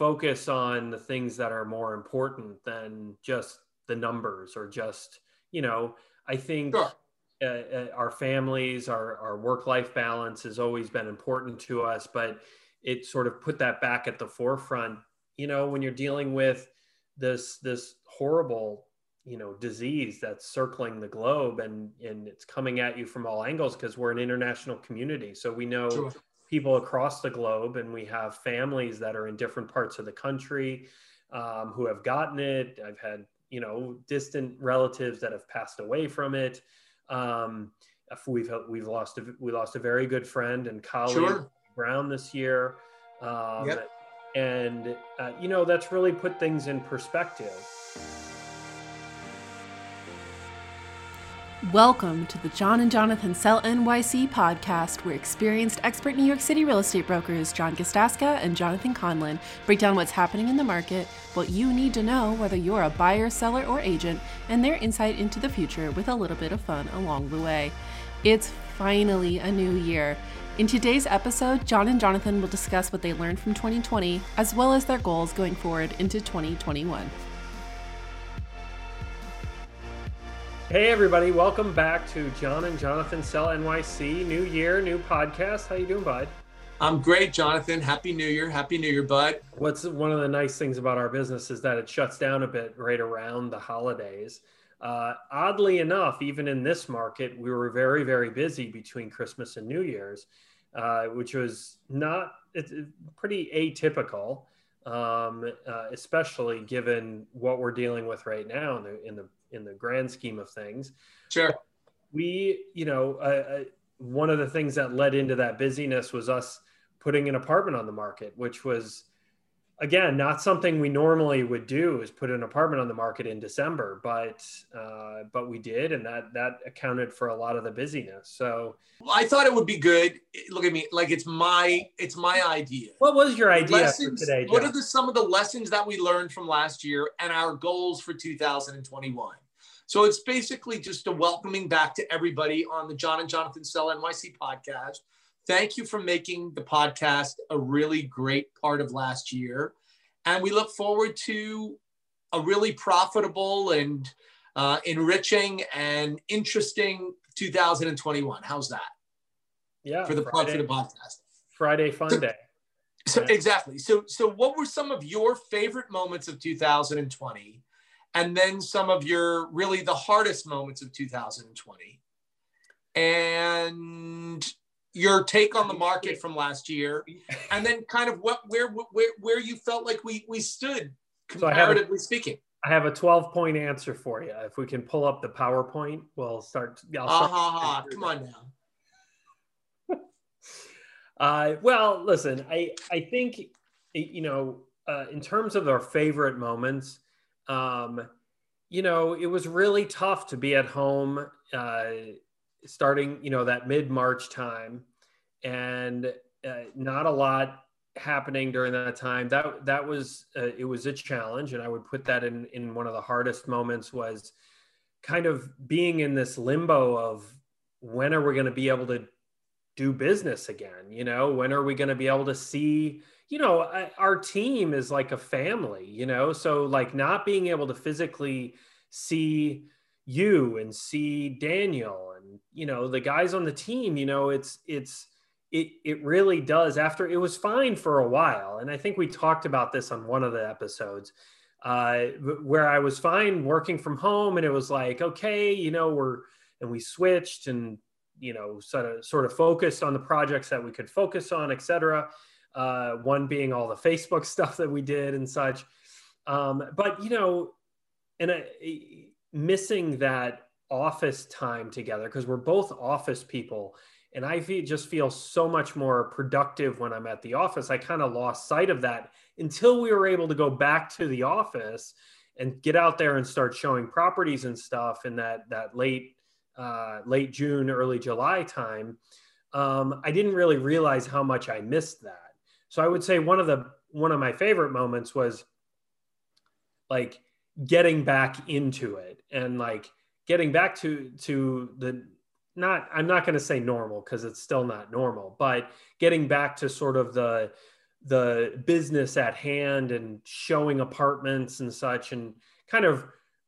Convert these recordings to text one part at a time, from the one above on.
focus on the things that are more important than just the numbers or just you know i think sure. uh, uh, our families our, our work-life balance has always been important to us but it sort of put that back at the forefront you know when you're dealing with this this horrible you know disease that's circling the globe and and it's coming at you from all angles because we're an international community so we know sure. People across the globe and we have families that are in different parts of the country um, who have gotten it i've had you know distant relatives that have passed away from it um, we've we've lost a, we lost a very good friend and colleague sure. brown this year um, yep. and uh, you know that's really put things in perspective Welcome to the John and Jonathan Sell NYC podcast, where experienced expert New York City real estate brokers John Gistaska and Jonathan Conlon break down what's happening in the market, what you need to know whether you're a buyer, seller, or agent, and their insight into the future with a little bit of fun along the way. It's finally a new year. In today's episode, John and Jonathan will discuss what they learned from 2020, as well as their goals going forward into 2021. Hey everybody, welcome back to John and Jonathan Sell NYC. New year, new podcast. How you doing, bud? I'm great, Jonathan. Happy New Year. Happy New Year, bud. What's one of the nice things about our business is that it shuts down a bit right around the holidays. Uh, oddly enough, even in this market, we were very, very busy between Christmas and New Year's, uh, which was not it's pretty atypical, um, uh, especially given what we're dealing with right now in the, in the in the grand scheme of things. Sure. We, you know, uh, uh, one of the things that led into that busyness was us putting an apartment on the market, which was again not something we normally would do is put an apartment on the market in december but uh, but we did and that that accounted for a lot of the busyness. So i thought it would be good look at me like it's my it's my idea. What was your idea lessons, today John? what are the some of the lessons that we learned from last year and our goals for 2021 so it's basically just a welcoming back to everybody on the john and jonathan sell nyc podcast thank you for making the podcast a really great part of last year. And we look forward to a really profitable and uh, enriching and interesting 2021. How's that? Yeah. For the Friday, for the podcast. Friday fun so, day. So exactly. So so what were some of your favorite moments of 2020? And then some of your really the hardest moments of 2020. And your take on the market from last year, and then kind of what where where where you felt like we we stood comparatively so speaking. I have a 12 point answer for you. If we can pull up the PowerPoint, we'll start. I'll start uh-huh. Come on now. uh, well, listen, I I think you know uh, in terms of our favorite moments, um, you know, it was really tough to be at home. Uh, starting, you know, that mid March time, and uh, not a lot happening during that time. That that was uh, it was a challenge, and I would put that in in one of the hardest moments was kind of being in this limbo of when are we going to be able to do business again? You know, when are we going to be able to see? You know, our team is like a family. You know, so like not being able to physically see you and see Daniel you know the guys on the team you know it's it's it it really does after it was fine for a while. And i think we talked about this on one of the episodes uh, where i was fine working from home and it was like okay you know we're and we switched and you know sort of sort of focused on the projects that we could focus on etc uh, one being all the facebook stuff that we did and such. Um, but you know and I, missing that office time together because we're both office people and i feel, just feel so much more productive when i'm at the office. I kind of lost sight of that until we were able to go back to the office and get out there and start showing properties and stuff in that that late uh, late june early july time. Um, i didn't really realize how much i missed that. So i would say one of the one of my favorite moments was like getting back into it and like getting back to to the not i'm not going to say normal because it's still not normal but getting back to sort of the the business at hand and showing apartments and such and kind of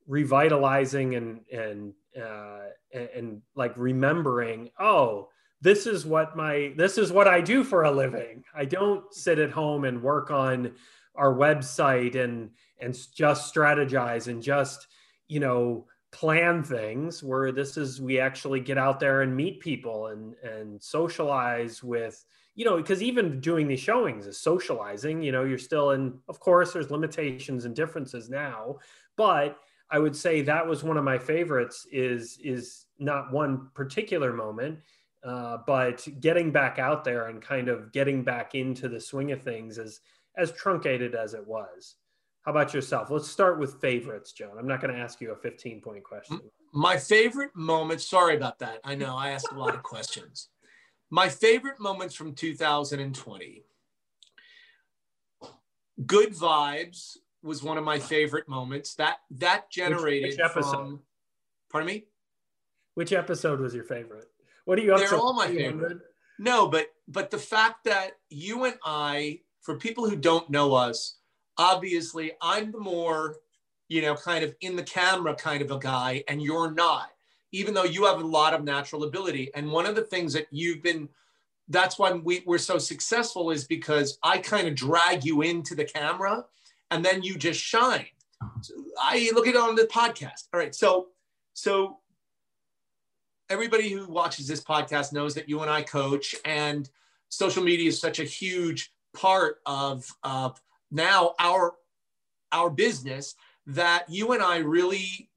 revitalizing and and uh, and, and like remembering oh this is what my this is what I do for a living. I don't sit at home and work on our website and and just strategize and just you know plan things where this is we actually get out there and meet people and and socialize with you know because even doing these showings is socializing you know you're still in of course there's limitations and differences now but i would say that was one of my favorites is is not one particular moment uh, but getting back out there and kind of getting back into the swing of things as as truncated as it was. How about yourself? Let's start with favorites, John. I'm not going to ask you a 15 point question. My favorite moments. Sorry about that. I know I asked a lot of questions. My favorite moments from 2020. Good vibes was one of my favorite moments. That that generated which, which episode? From, pardon me. Which episode was your favorite? What are you up to? They're to? all my favorite. No, but but the fact that you and I, for people who don't know us, obviously I'm the more, you know, kind of in the camera kind of a guy, and you're not, even though you have a lot of natural ability. And one of the things that you've been that's why we, we're so successful is because I kind of drag you into the camera and then you just shine. So I look at it on the podcast. All right. So so everybody who watches this podcast knows that you and I coach, and social media is such a huge part of, of now our our business that you and I really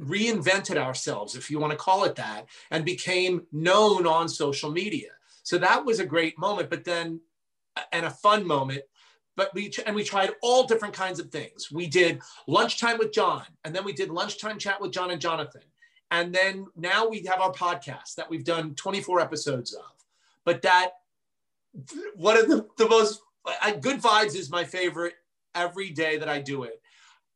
reinvented ourselves, if you want to call it that, and became known on social media. So that was a great moment, but then and a fun moment. But we and we tried all different kinds of things. We did lunchtime with John, and then we did lunchtime chat with John and Jonathan. And then now we have our podcast that we've done 24 episodes of. But that one of the, the most I, good vibes is my favorite every day that I do it.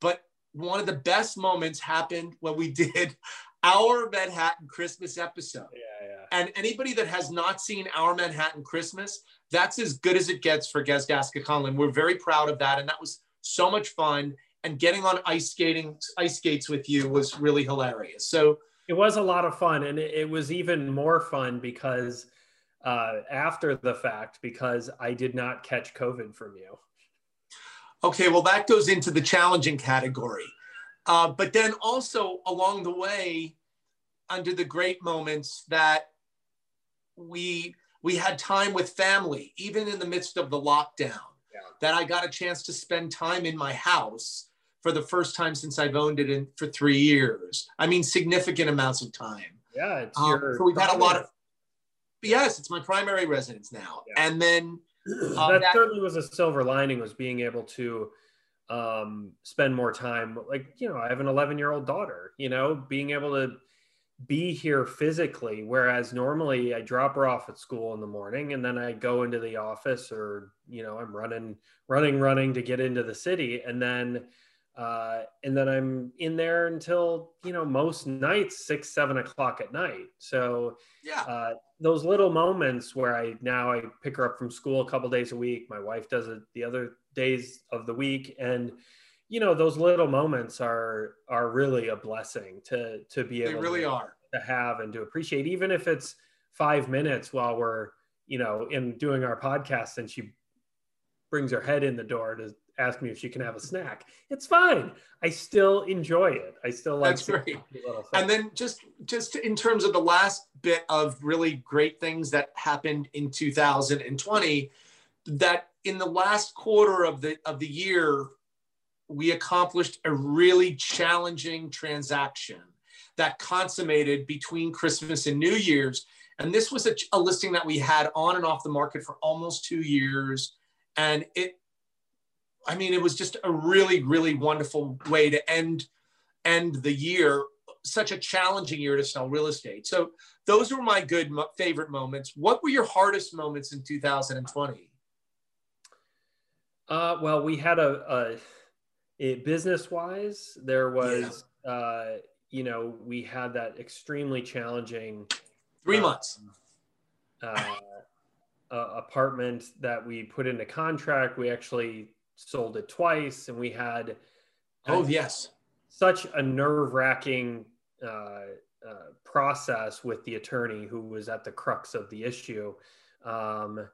But one of the best moments happened when we did our Manhattan Christmas episode. Yeah, yeah. And anybody that has not seen our Manhattan Christmas, that's as good as it gets for Gez Gasca Conlon. We're very proud of that. And that was so much fun and getting on ice skating ice skates with you was really hilarious. So it was a lot of fun, and it was even more fun because uh, after the fact because I did not catch COVID from you. Okay, well that goes into the challenging category, uh, but then also along the way, under the great moments that we we had time with family, even in the midst of the lockdown yeah. that I got a chance to spend time in my house for the first time since I've owned it in for three years. I mean, significant amounts of time. Yeah, it's um, so we've had a lot of. Yes, it's my primary residence now, yeah. and then uh, that, that, certainly was a silver lining was being able to um, spend more time. Like you know, I have an 11 year old daughter. You know, being able to be here physically whereas normally i drop her off at school in the morning and then i go into the office or you know i'm running running running to get into the city and then uh, and then i'm in there until you know most nights six seven o'clock at night. So yeah. uh, those little moments where i now i pick her up from school a couple days a week my wife does it the other days of the week. And you know those little moments are are really a blessing to to be able they really to, are. to have and to appreciate even if it's five minutes while we're you know in doing our podcast and she brings her head in the door to ask me if she can have a snack it's fine i still enjoy it i still like it. that's great and then just just in terms of the last bit of really great things that happened in 2020 that in the last quarter of the of the year we accomplished a really challenging transaction that consummated between Christmas and New Year's. And this was a, a, listing that we had on and off the market for almost two years. And it, I mean, it was just a really, really wonderful way to end end the year. Such a challenging year to sell real estate. So those were my good favorite moments. What were your hardest moments in 2020? Uh, well, we had a, a it, business wise, there was, yeah. uh, you know, we had that extremely challenging three months. Uh, uh, apartment that we put into contract. We actually sold it twice, and we had oh yes, such a nerve wracking uh, uh, process with the attorney who was at the crux of the issue. Um,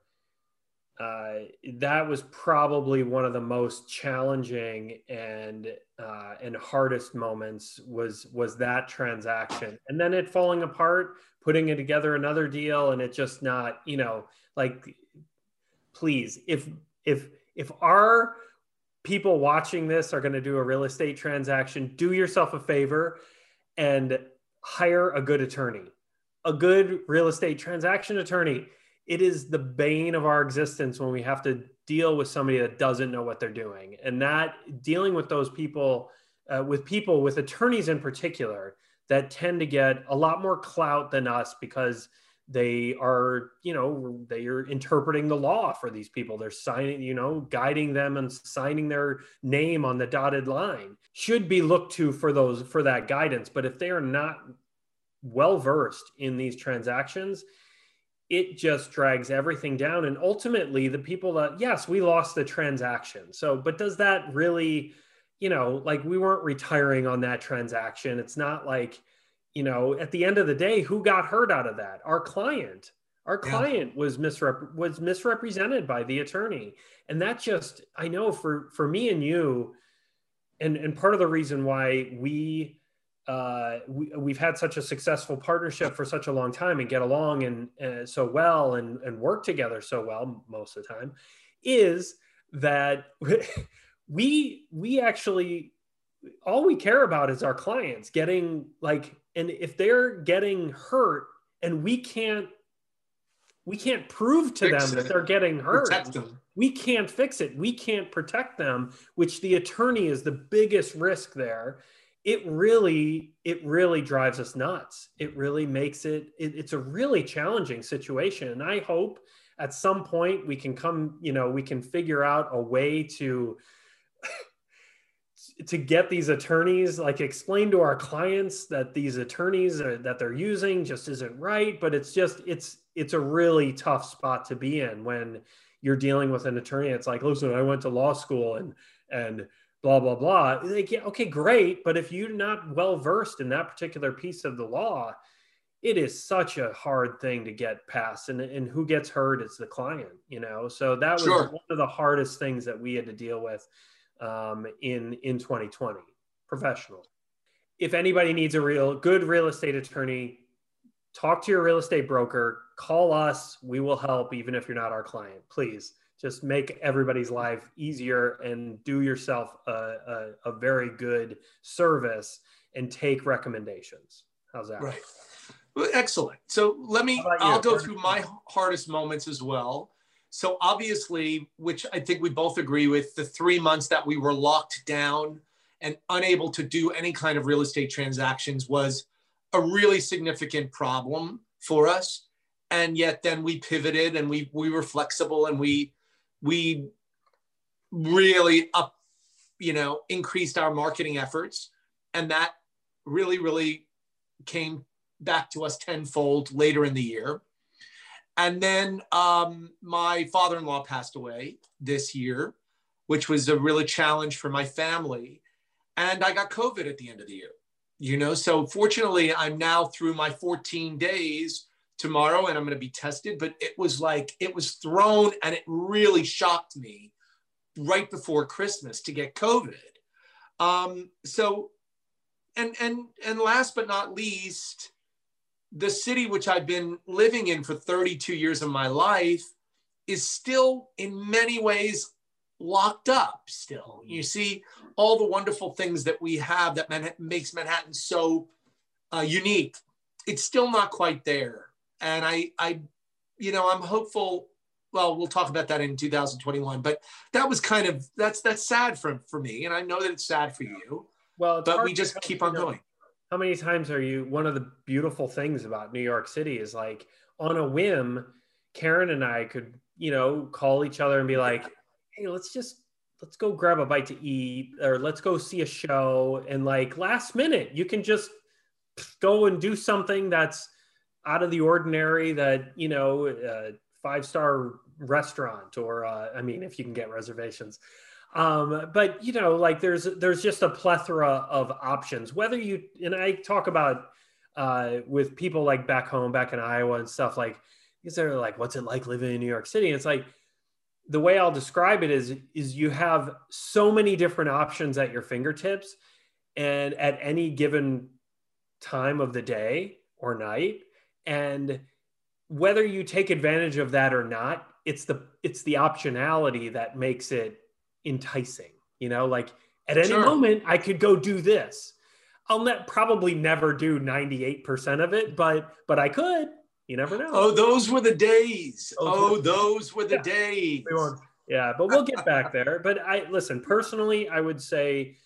uh, that was probably one of the most challenging and uh, and hardest moments was was that transaction and then it falling apart putting it together another deal and it just not you know like please if if if our people watching this are going to do a real estate transaction do yourself a favor and hire a good attorney. A good real estate transaction attorney. It is the bane of our existence when we have to deal with somebody that doesn't know what they're doing. And that dealing with those people uh, with people with attorneys in particular that tend to get a lot more clout than us because they are you know they are interpreting the law for these people they're signing you know guiding them and signing their name on the dotted line should be looked to for those for that guidance but if they are not well versed in these transactions it just drags everything down. And ultimately, the people that, yes, we lost the transaction. So, but does that really, you know, like we weren't retiring on that transaction? It's not like, you know, at the end of the day, who got hurt out of that? Our client. Our client yeah. was misrep- was misrepresented by the attorney, and that just I know for for me and you, and and part of the reason why we uh, we, we've had such a successful partnership for such a long time and get along and uh, so well and, and work together so well most of the time is that we we actually all we care about is our clients getting like and if they're getting hurt and we can't we can't prove to fix them it. that they're getting hurt we can't fix it. We can't protect them which the attorney is the biggest risk there. It really it really drives us nuts. It really makes it, it, it's a really challenging situation. And i hope at some point we can come you know we can figure out a way to to get these attorneys like explain to our clients that these attorneys are, that they're using just isn't right but it's just it's it's a really tough spot to be in when you're dealing with an attorney. It's like listen i went to law school and and blah blah blah. Like yeah, okay great but if you're not well versed in that particular piece of the law it is such a hard thing to get past and, and who gets hurt is the client you know? So that was sure. one of the hardest things that we had to deal with um, in in 2020 professional if anybody needs a real good real estate attorney talk to your real estate broker call us we will help even if you're not our client please just make everybody's life easier and do yourself a, a, a very good service and take recommendations. How's that? Right. Well, excellent. So let me, I'll go through my hardest moments as well. So obviously, which I think we both agree with, the three months that we were locked down and unable to do any kind of real estate transactions was a really significant problem for us. And yet then we pivoted and we we were flexible and we we really up, you know, increased our marketing efforts. And that really, really came back to us tenfold later in the year. And then um, my father in law passed away this year, which was a really challenge for my family. And I got COVID at the end of the year, you know. So fortunately, I'm now through my 14 days tomorrow and I'm going to be tested. But it was like, it was thrown and it really shocked me right before Christmas to get COVID. Um, so, and, and, and last but not least, the city which I've been living in for 32 years of my life is still in many ways locked up still. You see all the wonderful things that we have that Manhattan, makes Manhattan so uh, unique. It's still not quite there and I, I, you know, I'm hopeful. Well, we'll talk about that in 2021. But that was kind of that's that's sad for for me, and I know that it's sad for you. Well, but we just keep on going. How many times are you? One of the beautiful things about New York City is like on a whim, Karen and I could, you know, call each other and be like, "Hey, let's just let's go grab a bite to eat or let's go see a show and like last minute you can just go and do something that's out of the ordinary that you know uh, five star restaurant or uh, i mean if you can get reservations um, but you know like there's there's just a plethora of options. Whether you and i talk about uh, with people like back home back in iowa and stuff like these are like what's it like living in new york city? It's like the way i'll describe it is is you have so many different options at your fingertips and at any given time of the day or night and whether you take advantage of that or not it's the it's the optionality that makes it enticing you know like at any sure. moment i could go do this. I'll ne- probably never do 98% of it but but i could. You never know. Oh those were the days. Oh those were the yeah, days. Yeah but we'll get back there. But i listen personally i would say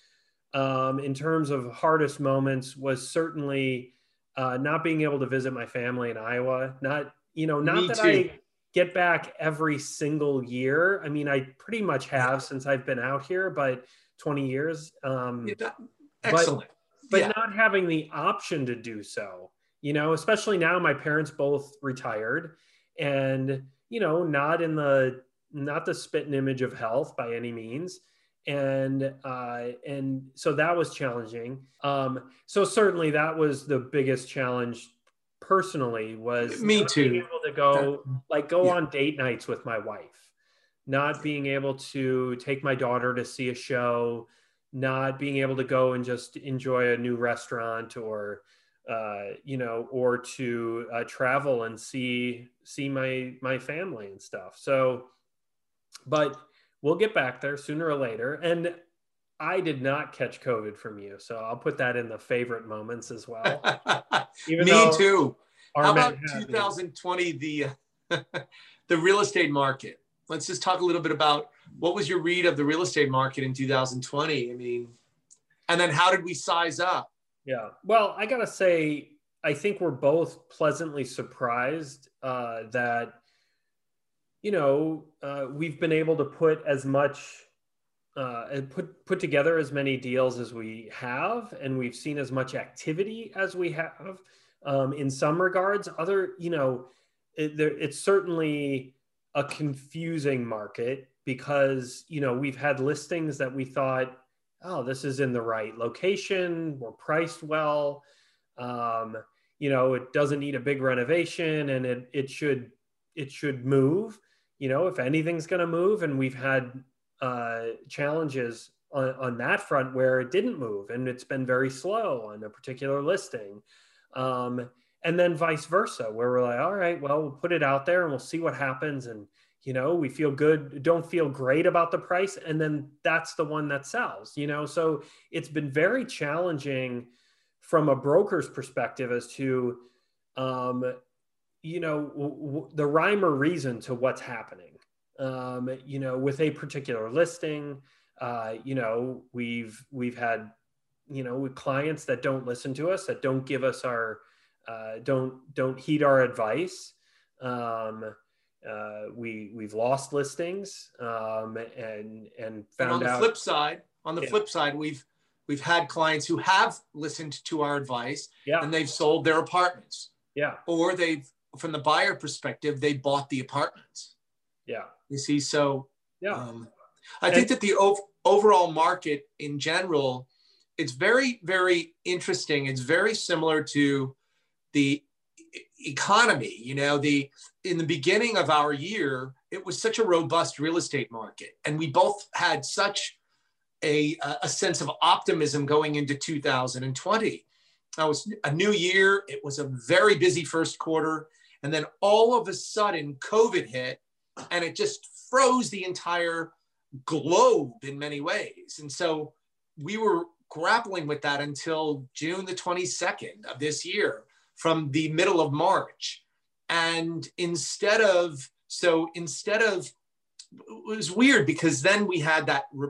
um, in terms of hardest moments was certainly uh, not being able to visit my family in iowa. Not you know, not Me that too. I get back every single year. I mean, I pretty much have since I've been out here, but 20 years. Um, yeah, excellent. But, but yeah. not having the option to do so, you know, especially now my parents both retired and, you know, not in the, not the spitting image of health by any means and uh, and so that was challenging. Um, so certainly that was the biggest challenge personally was me too being able to go like go yeah. on date nights with my wife. Not being able to take my daughter to see a show. Not being able to go and just enjoy a new restaurant or uh, you know or to uh, travel and see see my my family and stuff. So but we'll get back there sooner or later. And I did not catch COVID from you, so I'll put that in the favorite moments as well. Me too. How about 2020, the the real estate market? Let's just talk a little bit about what was your read of the real estate market in 2020. I mean, and then how did we size up? Yeah. Well, I gotta say, I think we're both pleasantly surprised uh, that you know uh, we've been able to put as much uh, and put put together as many deals as we have, and we've seen as much activity as we have. Um, in some regards, other you know, it, there, it's certainly a confusing market because you know we've had listings that we thought, oh, this is in the right location, we're priced well. Um, you know, it doesn't need a big renovation, and it it should it should move. You know, if anything's going to move, and we've had uh, challenges on, on, that front where it didn't move and it's been very slow on a particular listing. Um, and then vice versa, where we're like, all right, well, we'll put it out there and we'll see what happens. And, you know, we feel good, don't feel great about the price. And then that's the one that sells, you know? So it's been very challenging from a broker's perspective as to, um, you know, w- w- the rhyme or reason to what's happening um, you know, with a particular listing. Uh, you know, we've we've had you know with clients that don't listen to us, that don't give us our uh, don't don't heed our advice. Um, uh, we we've lost listings um, and and found and on the out, flip side, on the yeah. flip side, we've we've had clients who have listened to our advice yeah. and they've sold their apartments. Yeah. Or they've from the buyer perspective, they bought the apartments. Yeah. You see, so yeah, um, I think that the ov- overall market in general, it's very, very interesting. It's very similar to the economy. You know, the in the beginning of our year, it was such a robust real estate market, and we both had such a, a sense of optimism going into 2020. That was a new year. It was a very busy first quarter. And then all of a sudden, COVID hit and it just froze the entire globe in many ways. And so we were grappling with that until June the 22nd of this year, from the middle of March. And instead of, so instead of, it was weird because then we had that re,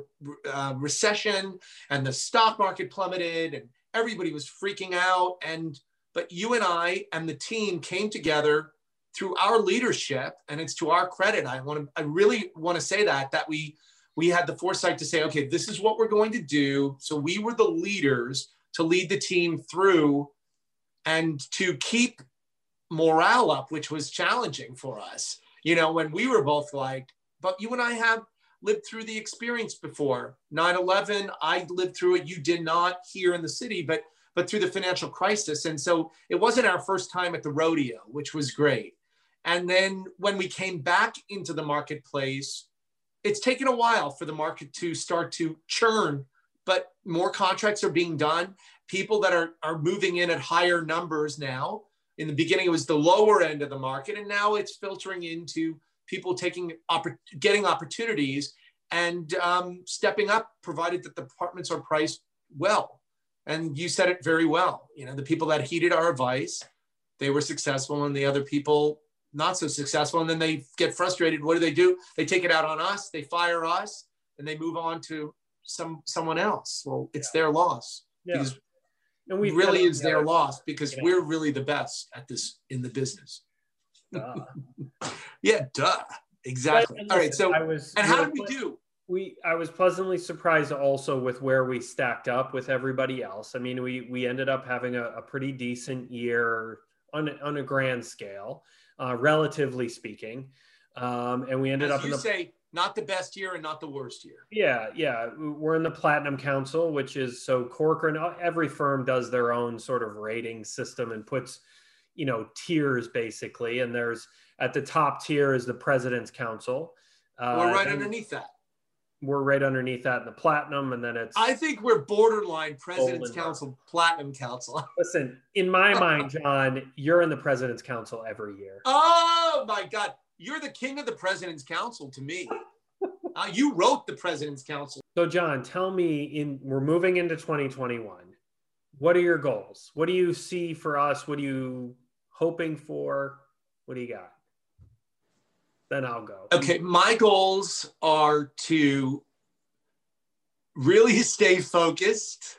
uh, recession and the stock market plummeted and everybody was freaking out. And, but you and I and the team came together through our leadership, and it's to our credit. I want to, I really want to say that that we we had the foresight to say, okay, this is what we're going to do. So we were the leaders to lead the team through and to keep morale up, which was challenging for us. You know, when we were both like, but you and I have lived through the experience before 9-11 i lived through it you did not here in the city but but through the financial crisis and so it wasn't our first time at the rodeo which was great and then when we came back into the marketplace it's taken a while for the market to start to churn but more contracts are being done. People that are, are moving in at higher numbers now. In the beginning it was the lower end of the market and now it's filtering into people taking getting opportunities and um, stepping up provided that the apartments are priced well. And you said it very well. You know the people that heeded our advice they were successful and the other people not so successful. And then they get frustrated. What do they do? They take it out on us. They fire us and they move on to some someone else. Well it's yeah. their loss yeah. because and we really is their loss because we're really the best at this in the business. Uh. yeah duh. Exactly. But, all right so I was, and how did we do? we i was pleasantly surprised also with where we stacked up with everybody else. I mean we we ended up having a, a pretty decent year on, on a grand scale uh, relatively speaking. Um, and we ended As up you in the say not the best year and not the worst year. Yeah yeah. We're in the platinum council which is so corcoran every firm does their own sort of rating system and puts you know tiers basically. And there's at the top tier is the president's council. Uh, we're right underneath that we're right underneath that in the platinum, and then it's. I think we're borderline President's Council, Platinum Council. Listen, in my mind, John, you're in the President's Council every year. Oh my God, you're the king of the President's Council to me. uh, you wrote the President's Council. So, John, tell me, in we're moving into 2021. What are your goals? What do you see for us? What are you hoping for? What do you got? Then I'll go. Okay, my goals are to really stay focused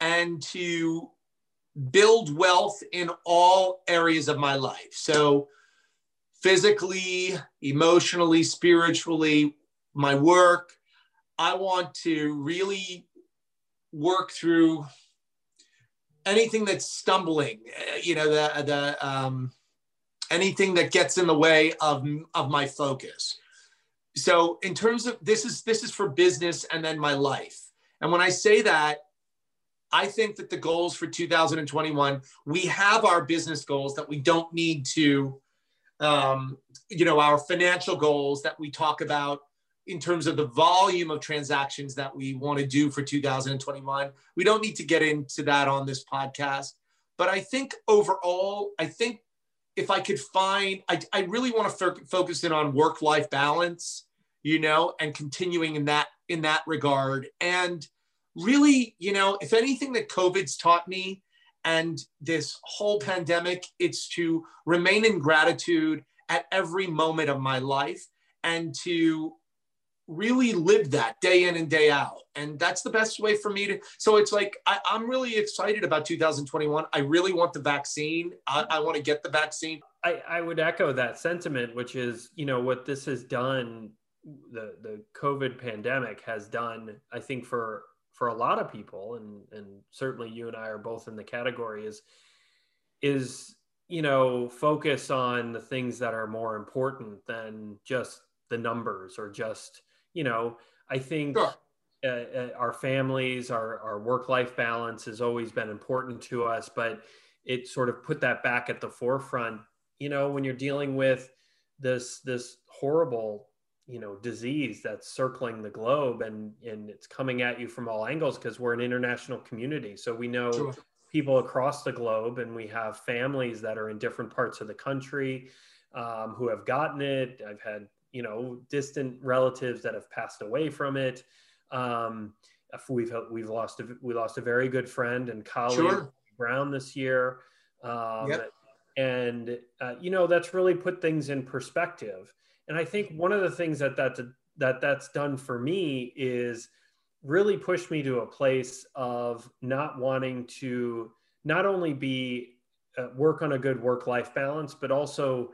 and to build wealth in all areas of my life. So, physically, emotionally, spiritually, my work. I want to really work through anything that's stumbling, eh, you know, the, the, um, anything that gets in the way of, of my focus. So in terms of this is this is for business and then my life. And when I say that, I think that the goals for 2021, we have our business goals that we don't need to, um, you know, our financial goals that we talk about in terms of the volume of transactions that we want to do for 2021. We don't need to get into that on this podcast. But I think overall, I think if I could find, I, I really want to f- focus in on work life balance, you know, and continuing in that in that regard. And really, you know, if anything that COVID's taught me and this whole pandemic, it's to remain in gratitude at every moment of my life and to really live that day in and day out. And that's the best way for me to. So it's like, I, am really excited about 2021. I really want the vaccine. I, I want to get the vaccine. I, I would echo that sentiment, which is, you know, what this has done, the, the COVID pandemic has done, I think for, for a lot of people, and, and certainly you and I are both in the category is, is, you know, focus on the things that are more important than just the numbers or just, you know, I think sure. uh, uh, our families, our, our work life balance has always been important to us, but it sort of put that back at the forefront. You know, when you're dealing with this this horrible you know disease that's circling the globe and and it's coming at you from all angles because we're an international community so we know sure. people across the globe and we have families that are in different parts of the country um, who have gotten it i've had you know distant relatives that have passed away from it. Um, we've we've lost a, we lost a very good friend and colleague sure. Brown this year, um, yep. and uh, you know that's really put things in perspective. And I think one of the things that that that that's done for me is really pushed me to a place of not wanting to not only be uh, work on a good work life balance, but also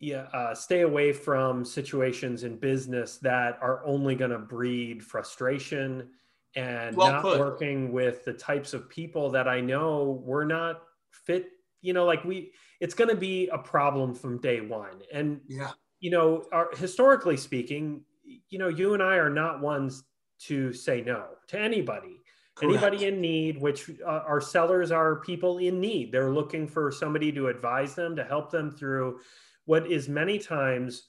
yeah, uh, stay away from situations in business that are only going to breed frustration and well not put. working with the types of people that I know we're not fit, you know, like we, it's going to be a problem from day one. And, yeah, you know, our, historically speaking, you know, you and I are not ones to say no to anybody. Correct. Anybody in need, which uh, our sellers are people in need. They're looking for somebody to advise them, to help them through what is many times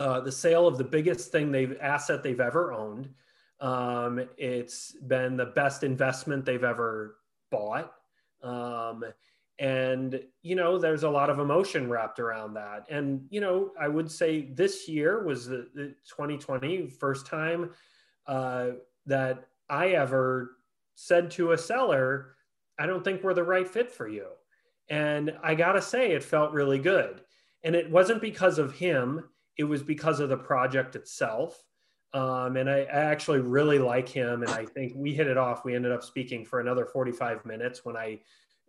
uh, the sale of the biggest thing they've asset they've ever owned. Um, it's been the best investment they've ever bought. Um, and you know there's a lot of emotion wrapped around that and you know i would say this year was the, the 2020 first time uh, that i ever said to a seller i don't think we're the right fit for you and i gotta say it felt really good and it wasn't because of him it was because of the project itself um, and I, I, actually really like him and i think we hit it off we ended up speaking for another 45 minutes when i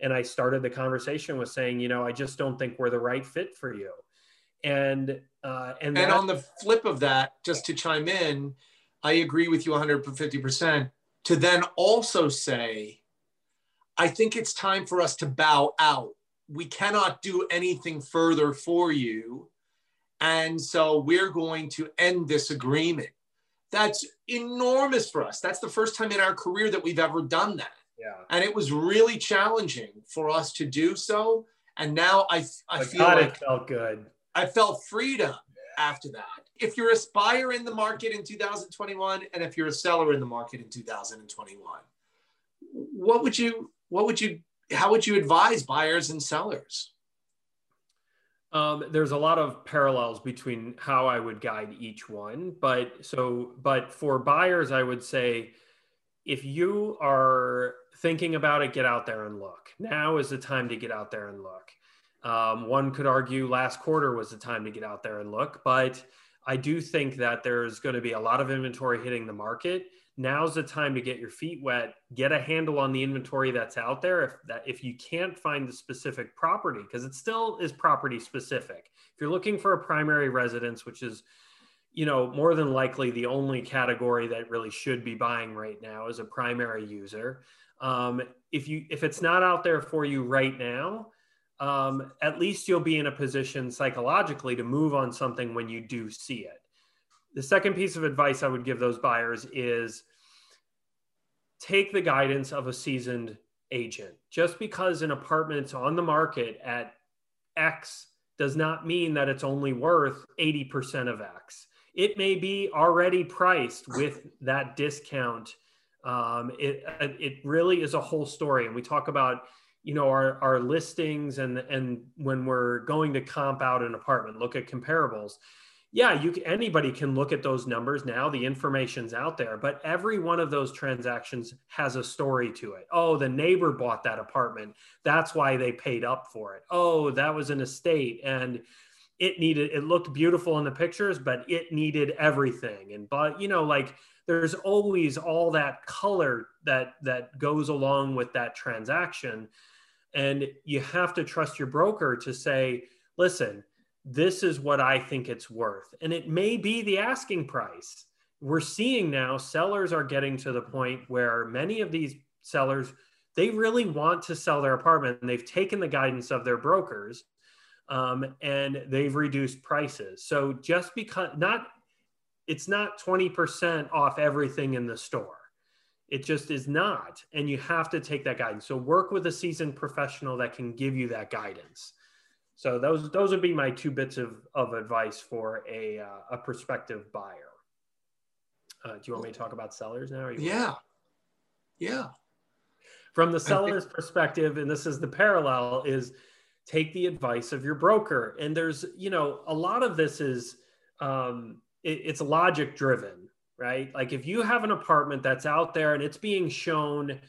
and I started the conversation with saying, you know, I just don't think we're the right fit for you. And uh, and, and on the flip of that, just to chime in, I agree with you 150%. To then also say, I think it's time for us to bow out. We cannot do anything further for you. And so we're going to end this agreement. That's enormous for us. That's the first time in our career that we've ever done that. Yeah. And it was really challenging for us to do so. And now I, I feel God, like it felt good. I felt freedom after that. If you're a buyer in the market in 2021, and if you're a seller in the market in 2021, what would you, what would you, how would you advise buyers and sellers? Um, there's a lot of parallels between how I would guide each one, but so, but for buyers, I would say if you are thinking about it, get out there and look. Now is the time to get out there and look. Um, one could argue last quarter was the time to get out there and look, but I do think that there's going to be a lot of inventory hitting the market. Now's the time to get your feet wet, get a handle on the inventory that's out there. If that if you can't find the specific property, because it still is property specific. If you're looking for a primary residence, which is you know more than likely the only category that really should be buying right now is a primary user um, if you if it's not out there for you right now um, at least you'll be in a position psychologically to move on something when you do see it the second piece of advice i would give those buyers is take the guidance of a seasoned agent. Just because an apartment's on the market at x does not mean that it's only worth 80% of x. It may be already priced with that discount. Um, it it really is a whole story, and we talk about you know our our listings and and when we're going to comp out an apartment, look at comparables. Yeah, you can, anybody can look at those numbers now. The information's out there, but every one of those transactions has a story to it. Oh, the neighbor bought that apartment. That's why they paid up for it. Oh, that was an estate and it needed it looked beautiful in the pictures, but it needed everything. And but you know, like there's always all that color that that goes along with that transaction and you have to trust your broker to say listen this is what i think it's worth and it may be the asking price we're seeing now sellers are getting to the point where many of these sellers they really want to sell their apartment and they've taken the guidance of their brokers um, and they've reduced prices so just because not it's not 20% off everything in the store. It just is not. And you have to take that guidance. So work with a seasoned professional that can give you that guidance. So those those would be my two bits of, of advice for a, uh, a prospective buyer. Uh, do you want me to talk about sellers now? yeah. Yeah. From the seller's think- perspective, and this is the parallel, is take the advice of your broker. And there's, you know, a lot of this is um, it, it's logic driven, right? Like if you have an apartment that's out there and it's being shown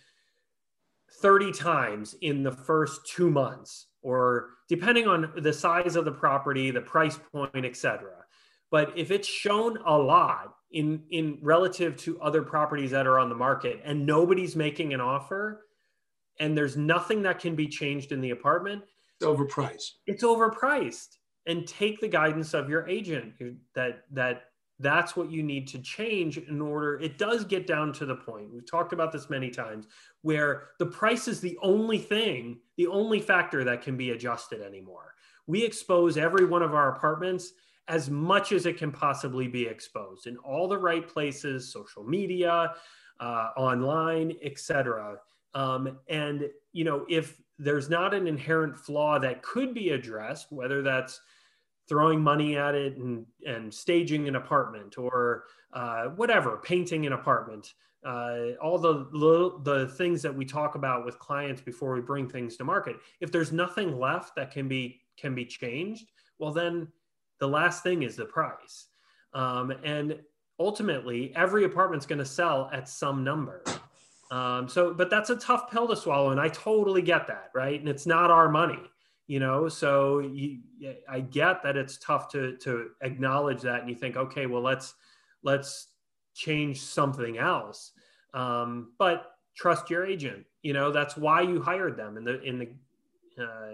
30 times in the first two months, or depending on the size of the property, the price point, etc. But if it's shown a lot in in relative to other properties that are on the market and nobody's making an offer and there's nothing that can be changed in the apartment, it's overpriced. It's overpriced and take the guidance of your agent that that that's what you need to change in order it does get down to the point we've talked about this many times where the price is the only thing the only factor that can be adjusted anymore. We expose every one of our apartments as much as it can possibly be exposed in all the right places social media uh, online etc um, and you know if there's not an inherent flaw that could be addressed whether that's throwing money at it and, and staging an apartment or uh, whatever, painting an apartment, uh, all the little, the things that we talk about with clients before we bring things to market. If there's nothing left that can be can be changed, well then the last thing is the price. Um, and ultimately, every apartment's going to sell at some number. Um, so, but that's a tough pill to swallow, and I totally get that, right? And it's not our money you know? So you, i get that it's tough to to acknowledge that and you think okay well let's let's change something else. Um, but trust your agent you know? That's why you hired them in the in the uh,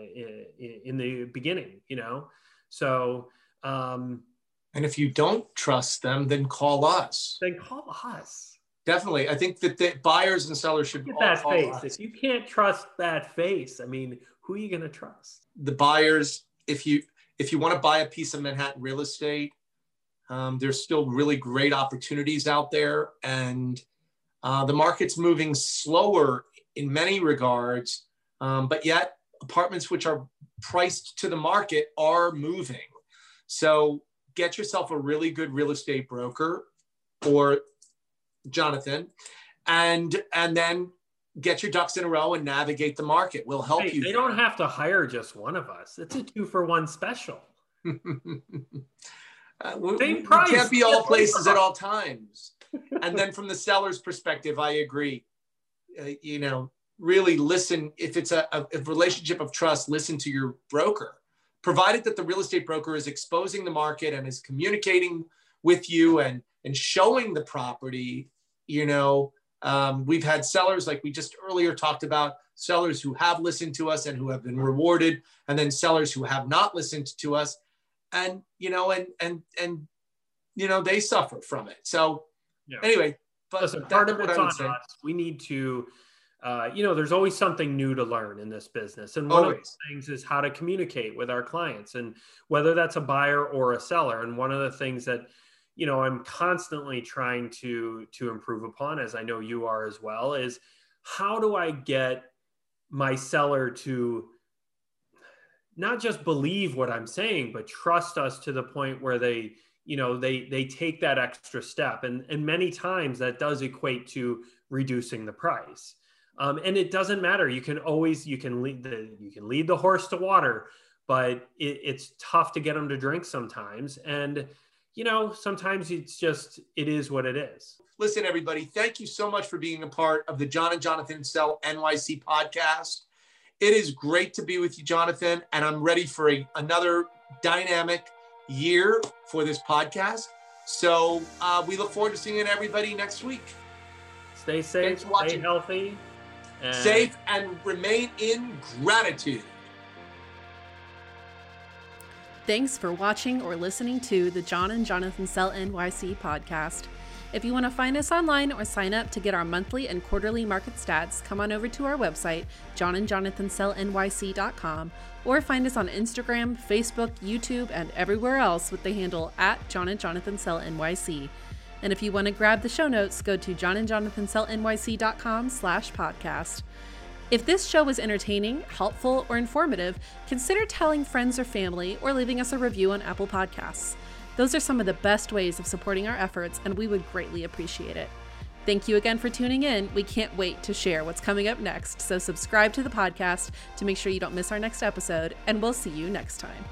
in the beginning you know? So um, and if you don't trust them then call us. Then call us definitely i think that the buyers and sellers should get that face if you can't trust that face i mean who are you going to trust? The buyers, if you if you want to buy a piece of Manhattan real estate, um, there's still really great opportunities out there, and uh, the market's moving slower in many regards, um, but yet apartments which are priced to the market are moving. So get yourself a really good real estate broker or Jonathan, and and then get your ducks in a row and navigate the market. We'll help hey, you. They don't have to hire just one of us. It's a two for one special. uh, Same price. can't be all places at all times. and then from the seller's perspective, I agree. Uh, you know, really listen. If it's a, a, a relationship of trust, listen to your broker. Provided that the real estate broker is exposing the market and is communicating with you and and showing the property, you know, um, we've had sellers, like we just earlier talked about, sellers who have listened to us and who have been rewarded, and then sellers who have not listened to us, and you know, and and and you know, they suffer from it. So yeah. anyway, but Listen, part of it's on say. us. We need to. Uh, you know, there's always something new to learn in this business. And one always. of the things is how to communicate with our clients and whether that's a buyer or a seller. And one of the things that you know i'm constantly trying to to improve upon as i know you are as well is how do i get my seller to not just believe what i'm saying but trust us to the point where they you know they they take that extra step. And and many times that does equate to reducing the price. Um, and it doesn't matter. You can always you can lead the you can lead the horse to water but it, it's tough to get them to drink sometimes. And you know, sometimes it's just, it is what it is. Listen, everybody, thank you so much for being a part of the John and Jonathan Sell NYC podcast. It is great to be with you, Jonathan, and I'm ready for a, another dynamic year for this podcast. So uh, we look forward to seeing everybody next week. Stay safe, stay healthy, and... safe, and remain in gratitude. Thanks for watching or listening to the John and Jonathan Sell NYC podcast. If you want to find us online or sign up to get our monthly and quarterly market stats, come on over to our website, johnandjonathansellnyc.com, or find us on Instagram, Facebook, YouTube, and everywhere else with the handle at John and Jonathan Sell NYC. And if you want to grab the show notes, go to johnandjonathansellnyc.com slash podcast. If this show was entertaining, helpful, or informative, consider telling friends or family or leaving us a review on Apple Podcasts. Those are some of the best ways of supporting our efforts, and we would greatly appreciate it. Thank you again for tuning in. We can't wait to share what's coming up next, so subscribe to the podcast to make sure you don't miss our next episode, and we'll see you next time.